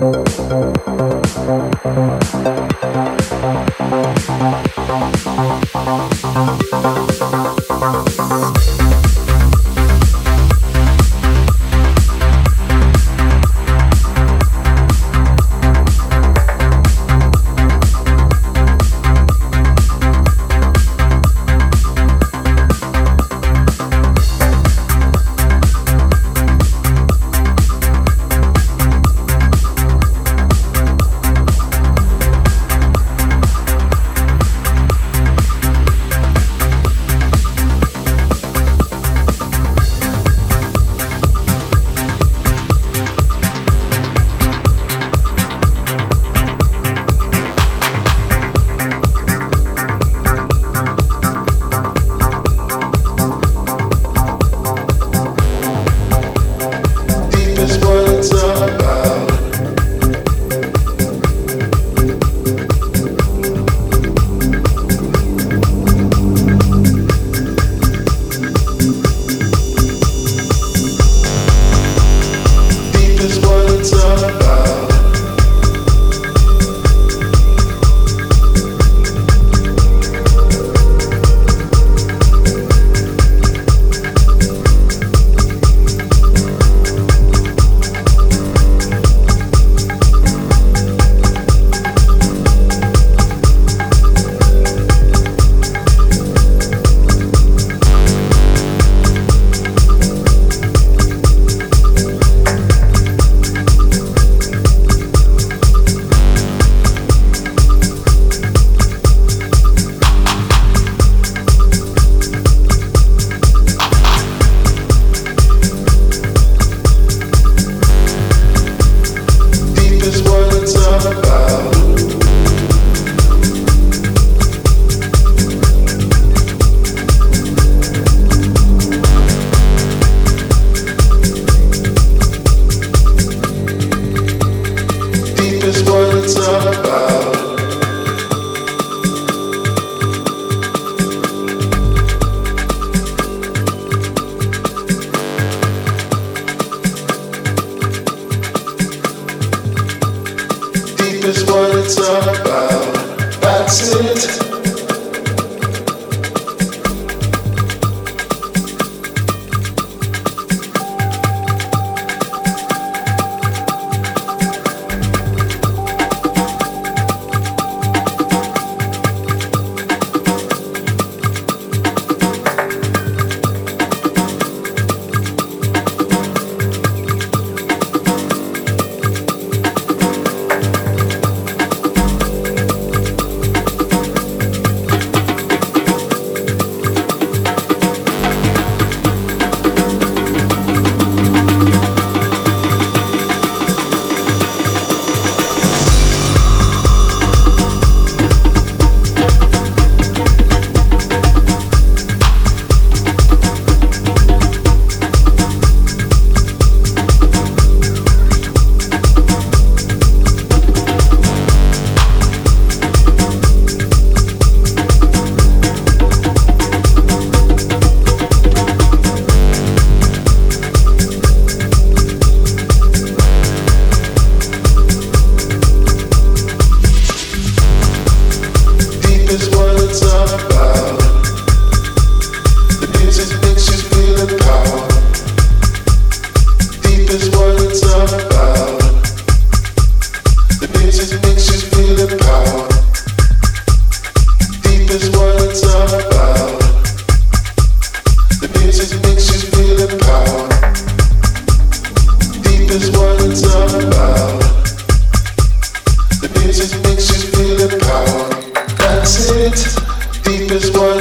Thank you.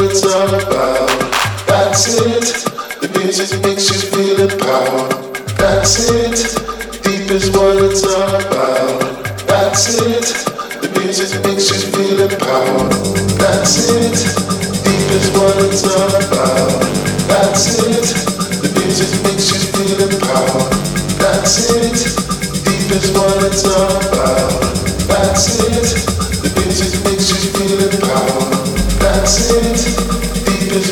it's about. That's it. The music makes you feel empowered. That's it. Deep is what it's about. That's it. The music makes you feel empowered. That's it. Deep is what it's about. That's it. The music makes you feel empowered. That's it. Deep is what it's about. That's it. The music makes you feel empowered. That's it. Deep is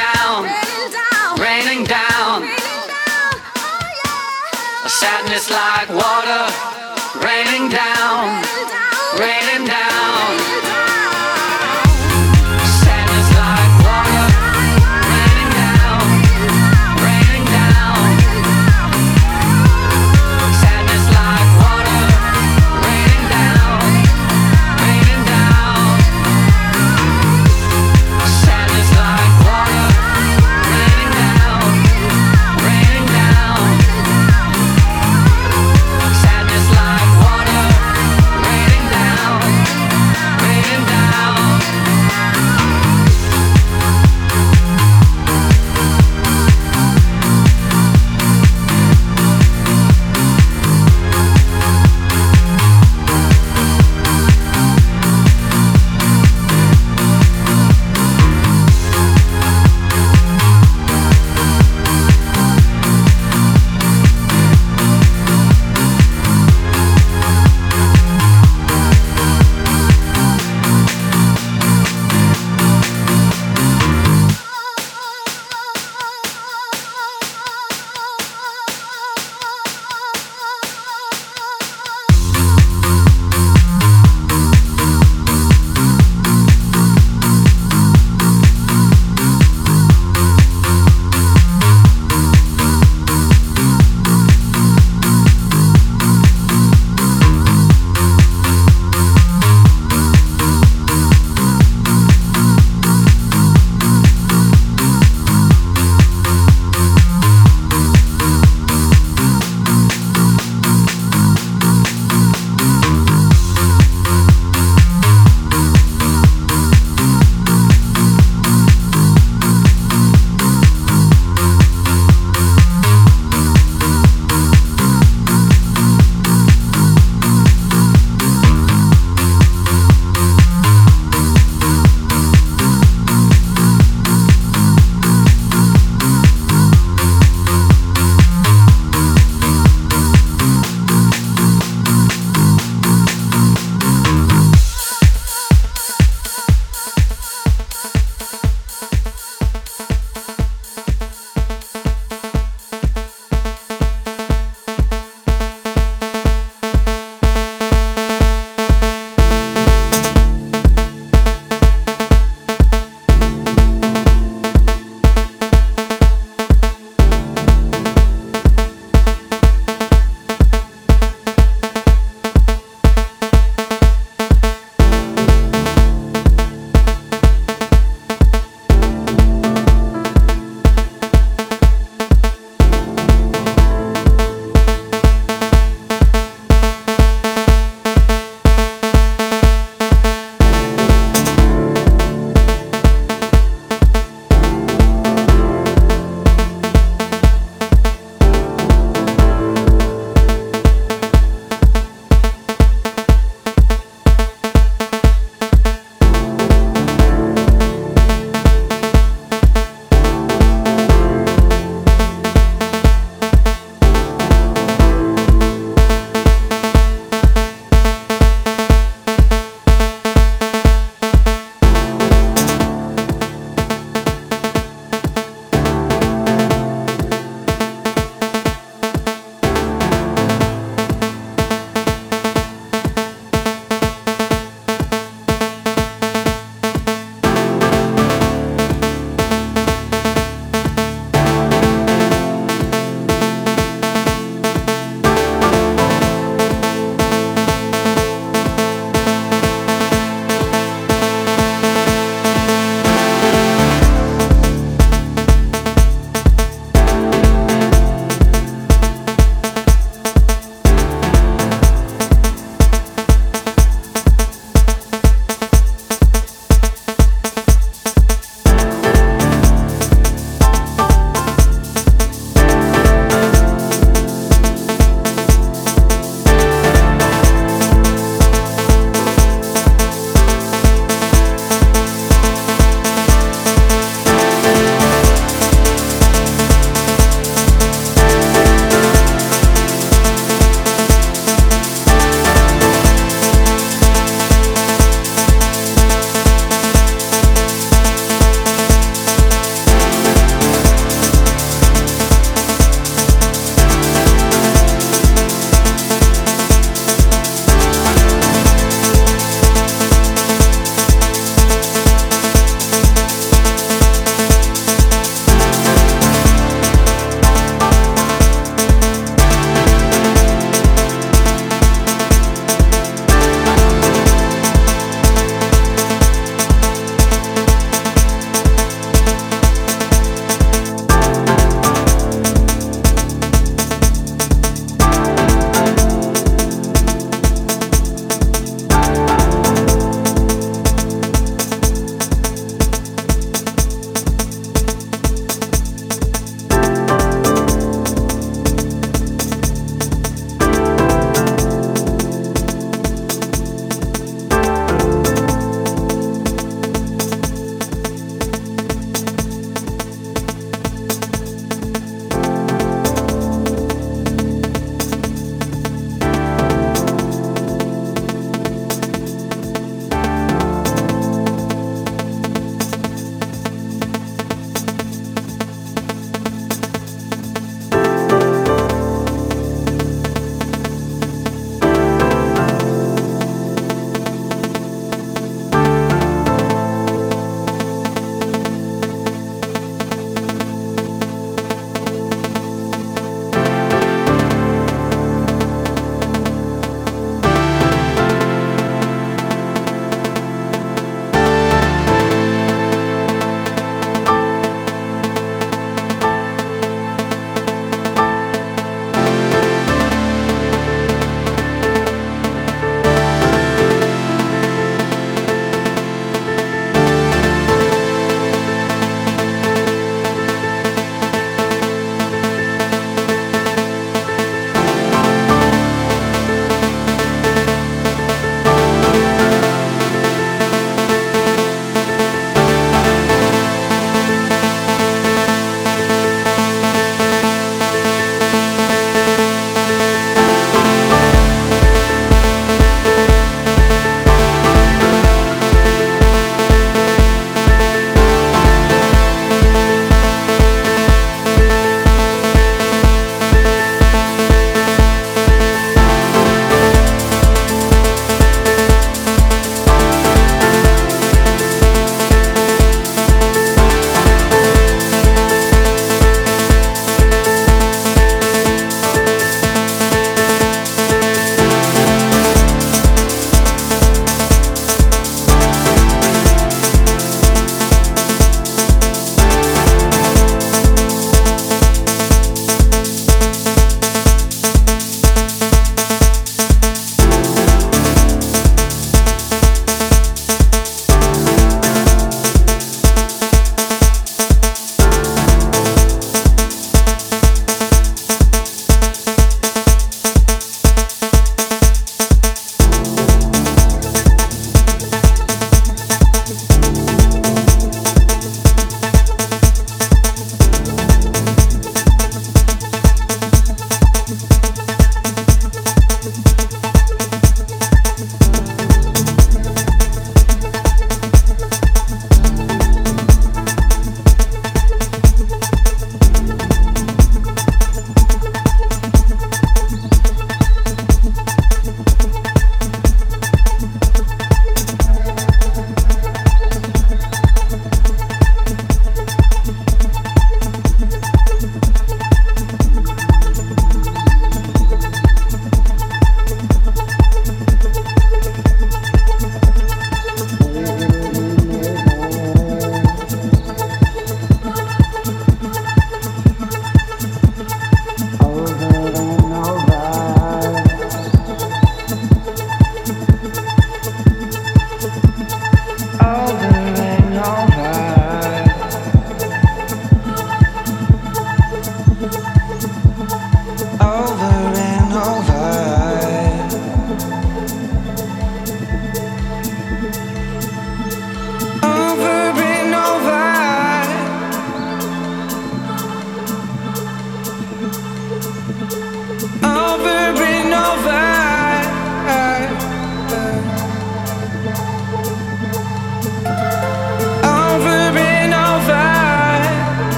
down, raining down. Oh yeah. A Sadness like water, raining down, raining down.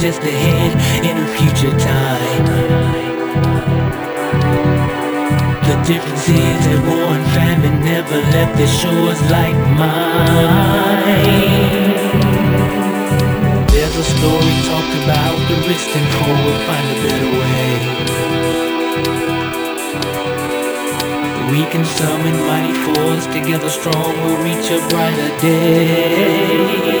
Just ahead in a future time. The difference is that war and famine never left the shores like mine. There's a story talked about the rich and poor will find a better way. We can summon mighty force together strong, we'll reach a brighter day.